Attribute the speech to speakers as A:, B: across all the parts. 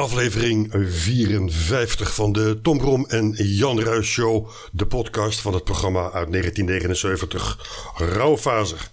A: aflevering 54 van de Tom Brom en Jan Ruis Show, de podcast van het programma uit 1979, Rauwfazer.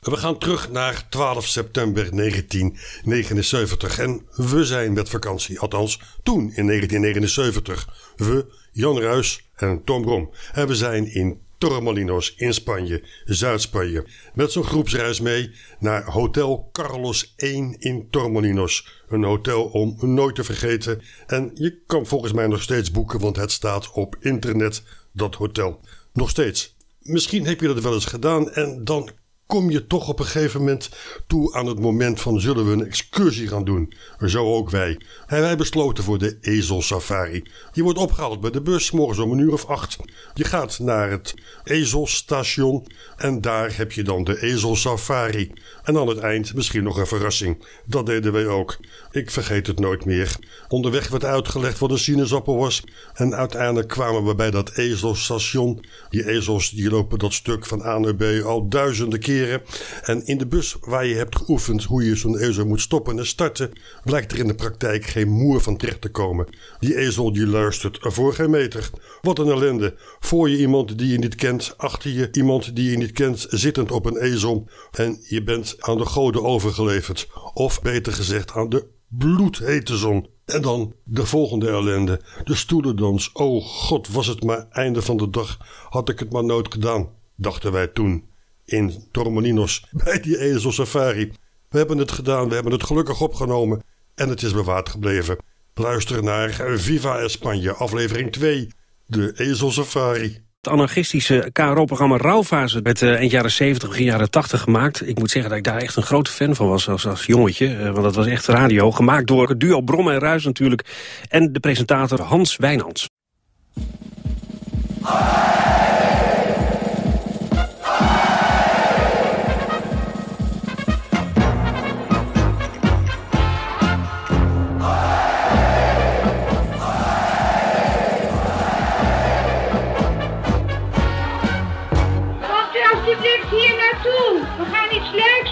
A: We gaan terug naar 12 september 1979 en we zijn met vakantie, althans toen in 1979. We, Jan Ruis en Tom Brom. En we zijn in Torremolinos in Spanje, Zuid-Spanje. Met zo'n groepsreis mee naar Hotel Carlos 1 in Torremolinos. Een hotel om nooit te vergeten. En je kan volgens mij nog steeds boeken, want het staat op internet, dat hotel. Nog steeds. Misschien heb je dat wel eens gedaan en dan kom je toch op een gegeven moment toe aan het moment van zullen we een excursie gaan doen. Zo ook wij. En wij besloten voor de ezelsafari. Je wordt opgehaald bij de bus, morgens om een uur of acht. Je gaat naar het ezelstation en daar heb je dan de ezelsafari. En aan het eind misschien nog een verrassing. Dat deden wij ook. Ik vergeet het nooit meer. Onderweg werd uitgelegd wat een sinaasappel was. En uiteindelijk kwamen we bij dat ezelstation. Die ezels die lopen dat stuk van A naar B al duizenden keren. En in de bus waar je hebt geoefend hoe je zo'n ezel moet stoppen en starten, blijkt er in de praktijk geen moer van terecht te komen. Die ezel die luistert voor geen meter. Wat een ellende. Voor je iemand die je niet kent, achter je iemand die je niet kent, zittend op een ezel. En je bent aan de goden overgeleverd. Of beter gezegd aan de bloedhete zon. En dan de volgende ellende. De stoelendans. Oh god, was het maar einde van de dag. Had ik het maar nooit gedaan, dachten wij toen. In Tormoninos, bij die ezel safari. We hebben het gedaan, we hebben het gelukkig opgenomen. En het is bewaard gebleven. Luister naar Viva España, aflevering 2. De ezel safari
B: anarchistische KRO-programma Rauwfase werd uh, eind jaren 70, begin jaren 80 gemaakt. Ik moet zeggen dat ik daar echt een grote fan van was als, als jongetje. Uh, want dat was echt radio. Gemaakt door het duo Brom en Ruis natuurlijk. En de presentator Hans Wijnands.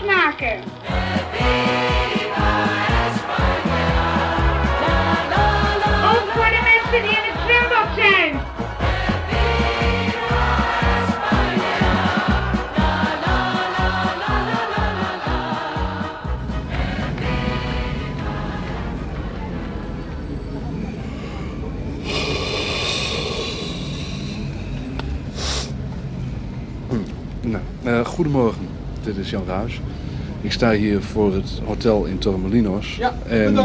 C: Maken.
D: Goedemorgen, dit is Jan Ruijs. Ik sta hier voor het hotel in Torremolinos.
E: Ja,
D: en uh,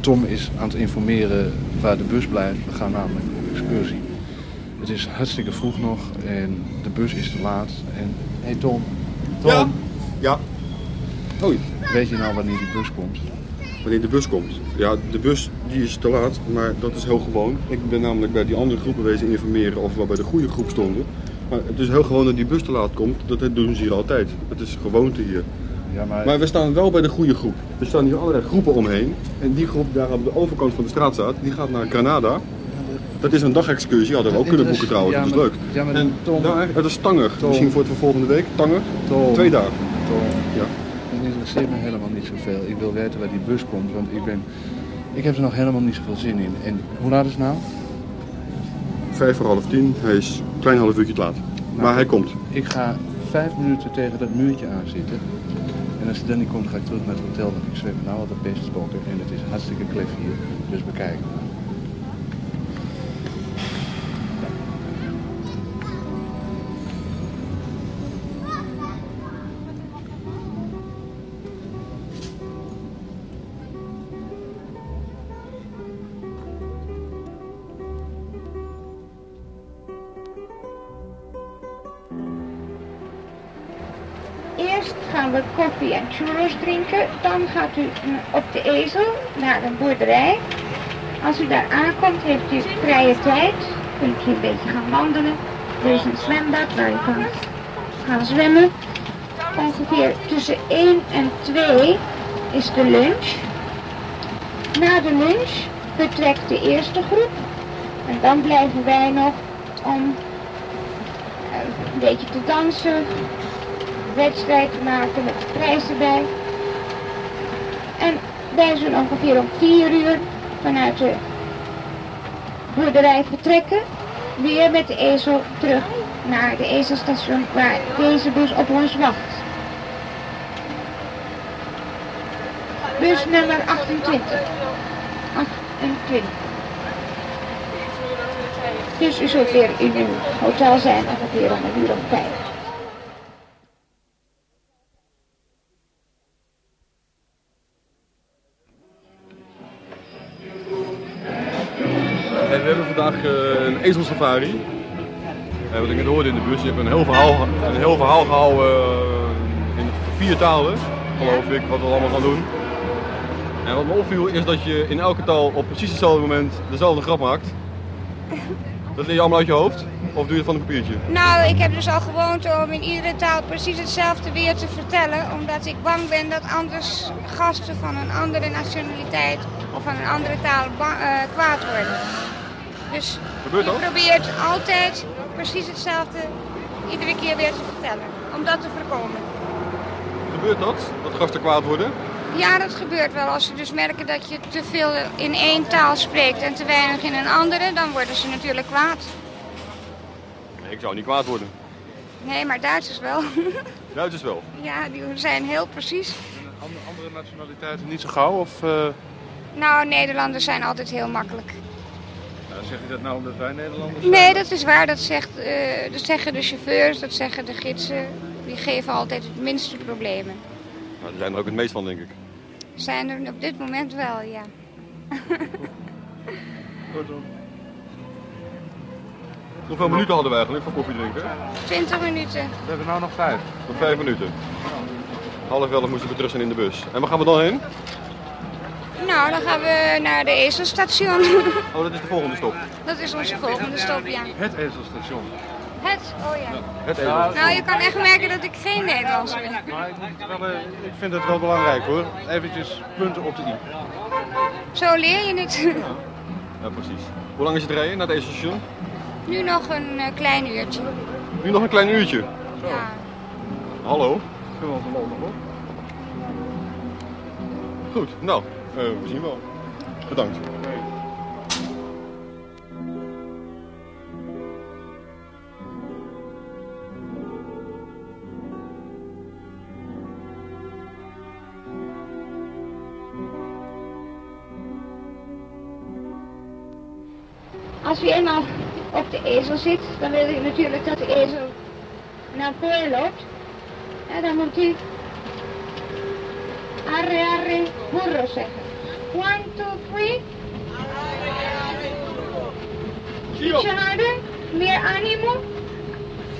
D: Tom is aan het informeren waar de bus blijft. We gaan namelijk op excursie. Het is hartstikke vroeg nog en de bus is te laat. En hey Tom. Tom.
E: Ja. ja.
D: Hoi. Weet je nou wanneer die bus komt?
E: Wanneer de bus komt? Ja, de bus die is te laat, maar dat is heel gewoon. Ik ben namelijk bij die andere groepen wezen informeren of we bij de goede groep stonden. Maar het is heel gewoon dat die bus te laat komt. Dat doen ze hier altijd. Het is gewoonte hier.
D: Ja, maar...
E: maar... we staan wel bij de goede groep. Er staan hier allerlei groepen omheen. En die groep daar op de overkant van de straat staat, die gaat naar Granada. Dat is een dagexcursie, hadden we ook kunnen boeken trouwens,
D: ja,
E: dat is leuk.
D: Ja, maar
E: en
D: Tom...
E: daar, dat is Tanger,
D: Tom...
E: misschien voor het voor volgende week. Tanger,
D: Tom...
E: twee dagen. Ja.
D: Dat interesseert me helemaal niet zoveel. Ik wil weten waar die bus komt, want ik ben... Ik heb er nog helemaal niet zoveel zin in. En hoe laat is het nou?
E: Vijf voor half tien, hij is een klein half uurtje te laat.
D: Nou,
E: maar hij komt.
D: Ik ga vijf minuten tegen dat muurtje aan zitten. En als hij dan niet komt, ga ik terug naar het hotel. Want ik zweef nou al de pestespoken en het is hartstikke klef hier. Dus bekijken.
C: Gaan we koffie en churros drinken. Dan gaat u op de ezel naar een boerderij. Als u daar aankomt, heeft u vrije tijd. Kunt u een beetje gaan wandelen. Er is een zwembad waar u kan gaan zwemmen. Ongeveer tussen 1 en 2 is de lunch. Na de lunch vertrekt de eerste groep. En dan blijven wij nog om eh, een beetje te dansen, wedstrijd te maken met de prijs erbij. En wij zullen ongeveer om 4 uur vanuit de boerderij vertrekken. Weer met de ezel terug naar de ezelstation waar deze bus op ons wacht. Bus nummer 28. 28. Dus u zult weer in uw hotel zijn ongeveer om een uur of vijf.
E: Ezelsafari. En wat ik net hoorde in de bus, je hebt een heel verhaal, een heel verhaal gehouden eh, in vier talen, geloof ik, wat we allemaal gaan doen. En wat me opviel is dat je in elke taal op precies hetzelfde moment dezelfde grap maakt. Dat leer je allemaal uit je hoofd? Of doe je het van een papiertje?
C: Nou, ik heb dus al gewoond om in iedere taal precies hetzelfde weer te vertellen. Omdat ik bang ben dat anders gasten van een andere nationaliteit of van een andere taal eh, kwaad worden. Dus
E: Gebeurt
C: je
E: dat?
C: probeert altijd precies hetzelfde iedere keer weer te vertellen. Om dat te voorkomen.
E: Gebeurt dat? Dat gasten kwaad worden?
C: Ja, dat gebeurt wel. Als ze dus merken dat je te veel in één taal spreekt en te weinig in een andere, dan worden ze natuurlijk kwaad.
E: Nee, ik zou niet kwaad worden.
C: Nee, maar Duitsers wel.
E: Duitsers wel.
C: ja, die zijn heel precies.
D: Andere, andere nationaliteiten niet zo gauw? Of eh,
C: Nou, Nederlanders zijn altijd heel makkelijk.
D: Nou, zeg je dat nou omdat wij Nederlanders zijn?
C: Nee, dat is waar. Dat, zegt, eh, dat zeggen de chauffeurs, dat zeggen de gidsen. Die geven altijd het minste problemen.
E: Nou, die zijn er ook het meest van, denk ik.
C: Zijn er op dit moment wel, ja.
D: Kortom,
E: Hoeveel minuten hadden we eigenlijk voor koffie drinken?
C: 20 minuten.
D: we hebben nou nog vijf.
E: Nog vijf minuten. Half elf moesten we terug zijn in de bus. En waar gaan we dan heen?
C: Nou, dan gaan we naar de ezelstation.
E: Oh, dat is de volgende stop.
C: dat is onze volgende stop, ja.
D: Het ezelstation.
C: Het, oh ja.
E: Het eten.
C: Nou, je kan echt merken dat ik geen Nederlands ben.
D: Maar ik, moet wel, eh, ik vind het wel belangrijk hoor. Eventjes punten op de i.
C: Zo leer je het.
E: Ja, precies. Hoe lang is het rijden naar het station?
C: nu nog een eh, klein uurtje.
E: Nu nog een klein uurtje.
C: Ja.
E: Hallo.
D: Kunnen we ons nog op?
E: Goed, nou, we zien wel. Bedankt.
C: Als u eenmaal op de ezel zit, dan wil u natuurlijk dat de ezel naar voren loopt. En dan moet u arre arre zeggen. One, two, three. Ietsje harder, meer animo.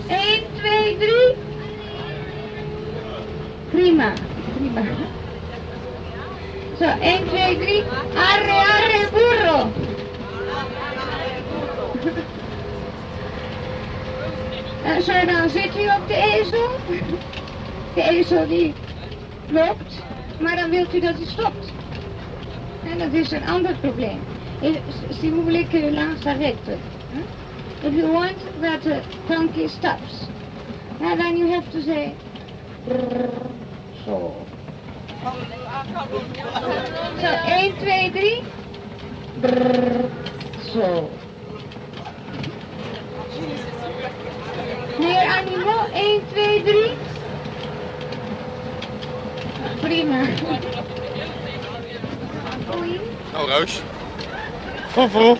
C: 1, 2, 3. Prima, prima. Zo, 1, 2, 3. Arre arre burro. En zo dan zit u op de ezel. De ezel die loopt, maar dan wilt u dat hij stopt. En dat is een ander probleem. Si vous voulez que l'un s'arrête, huh? if you want that the donkey stops, now then you have to say, zo. Zo, 1, 2, 3. Brrr, zo. Meer animo, 1, 2, 3. Prima. Oei.
E: Nou, Ruis.
D: Vroeg, vroeg.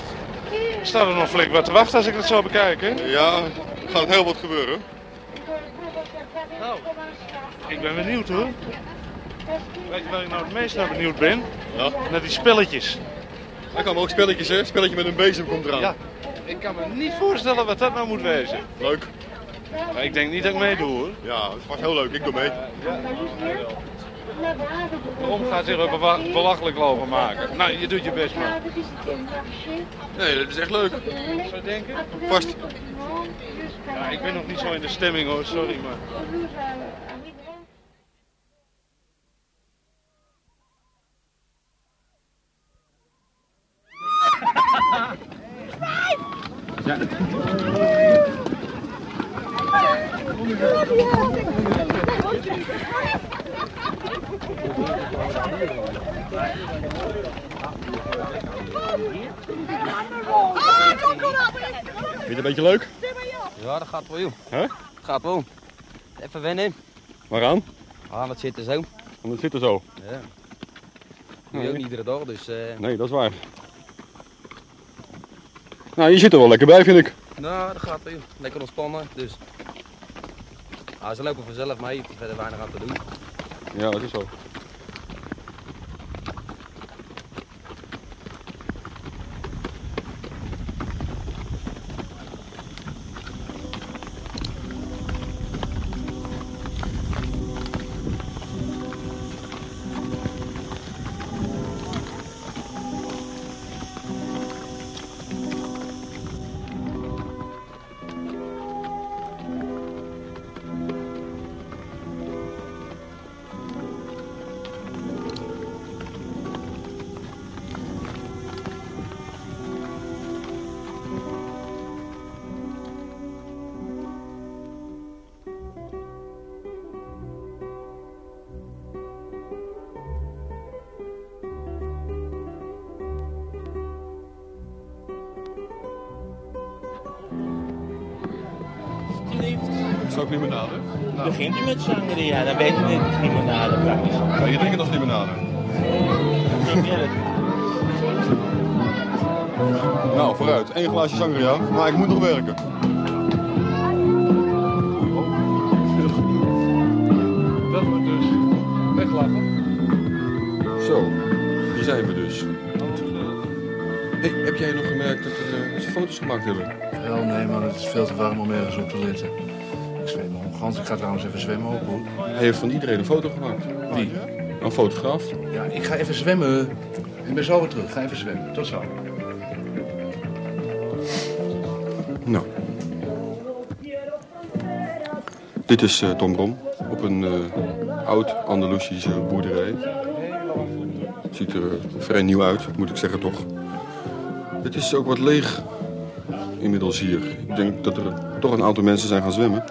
D: Staat er nog flink wat te wachten als ik het zo bekijk, hè?
E: Ja, gaat heel wat gebeuren.
D: Ik ben benieuwd hoor. Weet je waar ik nou het meest naar benieuwd ben?
E: Ja.
D: Naar die spelletjes.
E: Hij kan ook spelletjes, hè? Spelletje met een bezem komt eraan.
D: Ja, ik kan me niet voorstellen wat dat nou moet wezen.
E: Leuk.
D: Maar ik denk niet dat ik meedoe hoor.
E: Ja, het is vast heel leuk. Ik doe mee.
D: Waarom gaat zich er belachelijk lopen maken? Nou, je doet je best maar.
E: Nee, dat is echt leuk.
D: Zou denken?
E: Vast.
D: Ja, ik ben nog niet zo in de stemming hoor, sorry maar.
E: Leuk?
F: Ja, dat gaat wel, joh.
E: Hè?
F: Dat gaat wel. Even wennen.
E: Waaraan?
F: Ah, dat zit er zo.
E: Want het zit er zo.
F: Ja. Doe je ook niet iedere dag, dus... eh
E: Nee, dat is waar. Nou, je zit er wel lekker bij, vind ik.
F: Nou, dat gaat wel, joh. Lekker ontspannen, dus... Ah, ze lopen vanzelf mee, je hebt er verder weinig aan te doen.
E: Ja, dat is zo. Zou ik limonade?
G: Begint u met zangeren, ja, dan weten we het limonade praktisch.
E: Ja, je drinkt het als limonade.
G: Probeer het.
E: Nou, vooruit. Eén glaasje sangria, maar ik moet nog werken.
D: Dat wordt dus weglachen.
E: Zo, hier zijn we dus. Hey, heb jij nog gemerkt dat er, eh, ze foto's gemaakt hebben?
D: Wel, nee man, het is veel te warm om ergens op te letten. Ik om Gans, ik ga trouwens even zwemmen ook hoor.
E: Hij heeft van iedereen een foto gemaakt.
D: Wie?
E: Een fotograaf.
D: Ja, ik ga even zwemmen. Ik ben zo weer terug. Ga even zwemmen. Tot zo.
E: Nou. Dit is eh, Tom Brom op een eh, oud Andalusische boerderij. Ziet er vrij nieuw uit, moet ik zeggen toch. Het is ook wat leeg inmiddels hier. Ik denk dat er toch een aantal mensen zijn gaan zwemmen.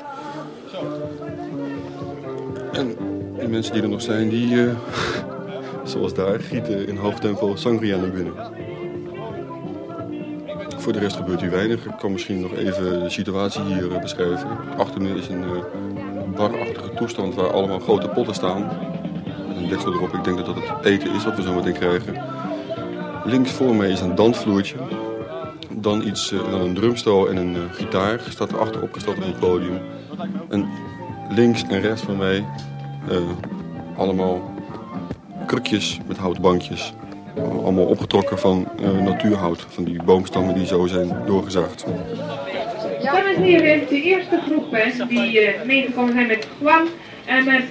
E: En die mensen die er nog zijn, die, eh, zoals daar, gieten in hoog tempo sangria naar binnen. Voor de rest gebeurt hier weinig. Ik kan misschien nog even de situatie hier eh, beschrijven. Achter me is een uh, barachtige toestand waar allemaal grote potten staan. Met een deksel erop. Ik denk dat dat het eten is wat we zo meteen krijgen. Links voor mij is een dansvloertje. Dan, iets, eh, een drumstel en een eh, gitaar staat erachter opgesteld op het podium. En links en rechts van mij eh, allemaal krukjes met houtbankjes. Allemaal opgetrokken van natuurhout, van die boomstammen die zo zijn doorgezaagd.
H: Dames en heren, de eerste groep die meegekomen zijn met Juan en met,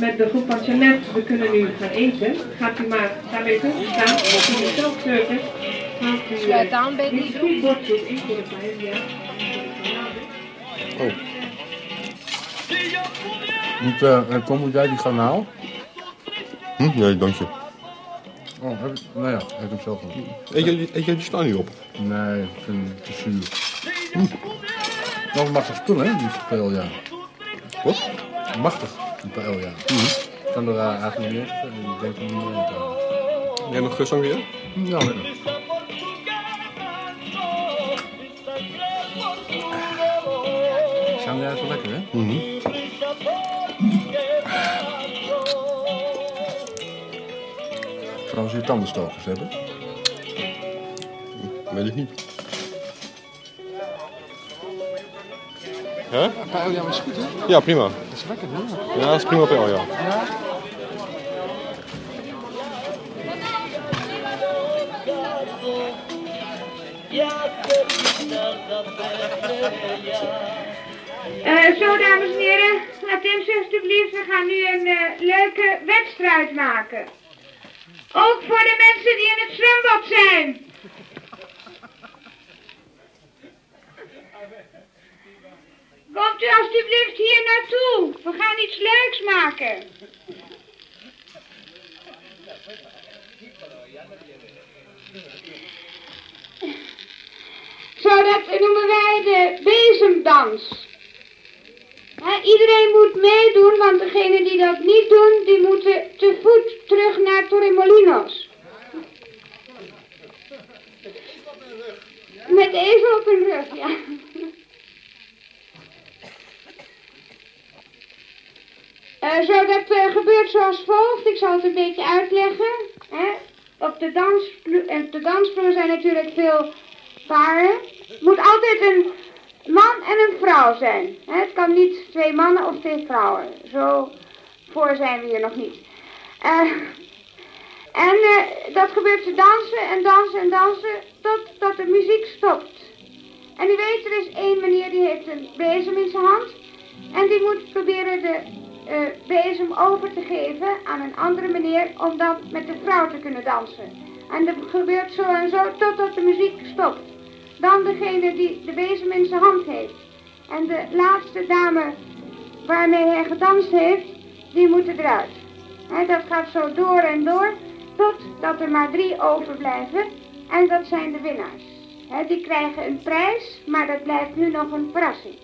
H: met de groep van Jeannette, we kunnen nu gaan eten. Gaat u maar daarmee staan, of u moet zelf.
I: Sluit aan bij die
H: pijn, ja.
D: Moet, uh, Tom, moet jij die gaan halen?
E: Hm? Nee, dank je.
D: Oh, heb ik, nou ja, heb ik hem zelf nog.
E: Eet jij, eet jij die staan niet op?
D: Nee, ik vind het te zuur. Hm. Nog een machtig spul, hè, die paella.
E: Wat?
D: Machtig, die paella. Ik kan er uh, eigenlijk niet eens, ik denk er niet meer.
E: Jij nog uh, sangria?
D: Ja, lekker. Hè?
E: Mhm.
D: Trouwens, je tandenstokers hebben.
E: Weet ik niet. Hè?
D: Paella is goed, hè?
E: Ja, prima.
D: Dat is lekker, hè?
E: Ja, dat is prima PL, ja.
C: Eh, zo, dames en heren, attentie alstublieft. We gaan nu een eh, leuke wedstrijd maken. Ook voor de mensen die in het zwembad zijn. Komt u alstublieft hier naartoe. We gaan iets leuks maken. Zo, dat noemen wij de bezemdans. Iedereen moet meedoen, want degenen die dat niet doen, die moeten te voet terug naar Torremolinos. Met ezel op hun rug, ja. Eh, zo, dat eh, gebeurt zoals volgt. Ik zal het een beetje uitleggen. Hè. Op, de dansvloer, en op de dansvloer zijn natuurlijk veel paren. Moet altijd een man en een vrouw zijn. Het kan niet twee mannen of twee vrouwen. Zo voor zijn we hier nog niet. Eh, en eh, dat gebeurt ze dansen en dansen en dansen totdat de muziek stopt. En u weet, er is één meneer die heeft een bezem in zijn hand. En die moet proberen de eh, bezem over te geven aan een andere meneer om dan met de vrouw te kunnen dansen. En dat gebeurt zo en zo totdat de muziek stopt. Dan degene die de bezem in zijn hand heeft. En de laatste dame waarmee hij gedanst heeft, die moet eruit. Hè, dat gaat zo door en door totdat er maar drie overblijven. En dat zijn de winnaars. Die krijgen een prijs, maar dat blijft nu nog een verrassing.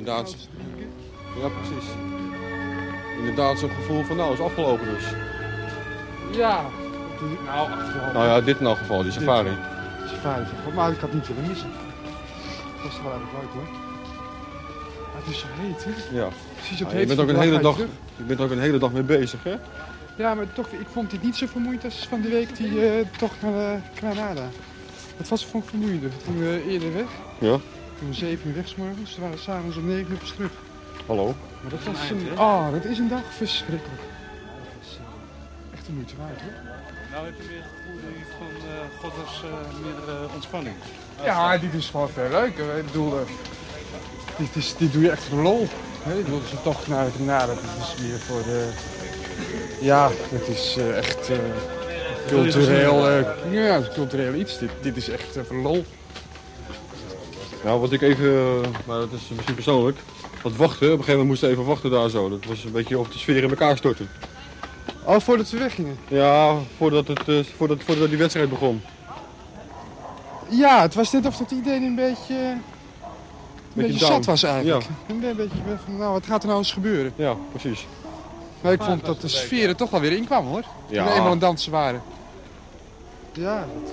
E: Inderdaad. Ja, precies. Inderdaad, zo'n gevoel van nou, is afgelopen dus.
D: Ja. Nou, achteraf.
E: Nou ja, dit in elk geval, die safari.
D: Safari. Maar ik had niet willen missen. Dat was wel erg leuk hoor. Maar het is zo heet, hè?
E: Ja.
D: Precies op
E: Ja,
D: het
E: je bent ook een hele
D: dag
E: je bent ook een hele dag mee bezig, hè?
D: Ja, maar toch, ik vond dit niet zo vermoeiend als van de week die eh, tocht naar uh, Granada. Het was vond ik vermoeiender. Toen we eerder weg.
E: Ja.
D: Toen we zeven uur weg 's morgens. Toen waren s'avonds om negen uur pas terug.
E: Hallo.
D: Maar dat was een, oh, dat is een dag verschrikkelijk. Echt een moeite waard hoor.
I: Nou heb je weer het gevoel dat je van uh, God als uh, meer uh, ontspanning.
D: Ja, dit is gewoon veel leuker. Ik bedoel, uh, dit, is, dit doe je echt voor lol. Hè? Ik bedoel, dus een tocht naar Granada, dat is weer voor de... Ja, het is uh, echt uh, cultureel, uh, ja, cultureel iets. Dit, dit is echt voor lol.
E: Nou, wat ik even, maar dat is misschien persoonlijk, wat wachten. Op een gegeven moment moesten we even wachten daar zo. Dat was een beetje of de sfeer in elkaar storten.
D: Oh, voordat we weggingen?
E: Ja, voordat, het, uh, voordat, voordat die wedstrijd begon.
D: Ja, het was net of dat iedereen een beetje, een beetje, beetje zat was eigenlijk.
E: Ja.
D: Een beetje van, nou, wat gaat er nou eens gebeuren?
E: Ja, precies.
D: Maar ik vond dat de sfeer er toch wel weer in kwam hoor.
E: Ja.
D: Toen we eenmaal aan het dansen waren. Ja, dat...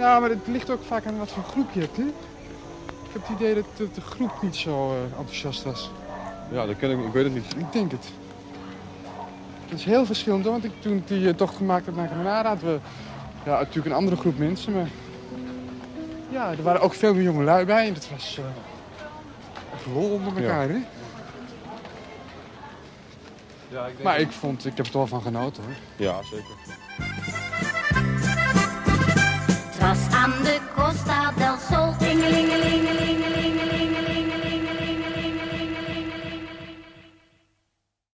D: Ja, maar het ligt ook vaak aan wat voor groep je hebt, hè? Ik heb het idee dat de, de groep niet zo uh, enthousiast was.
E: Ja, dat ken ik, ik weet het niet.
D: Ik denk het. Het is heel verschillend, hoor. Want ik, toen ik die uh, tocht gemaakt heb naar Granada, hadden we ja, natuurlijk een andere groep mensen. Maar ja, er waren ook veel meer jonge lui bij. En dat was uh, echt lol onder elkaar, ja. hè?
I: Ja, ik denk
D: maar ik vond, ik heb er wel van genoten, hoor.
E: Ja, zeker.
J: Aan de Costa del Sol, tingelingelingeling.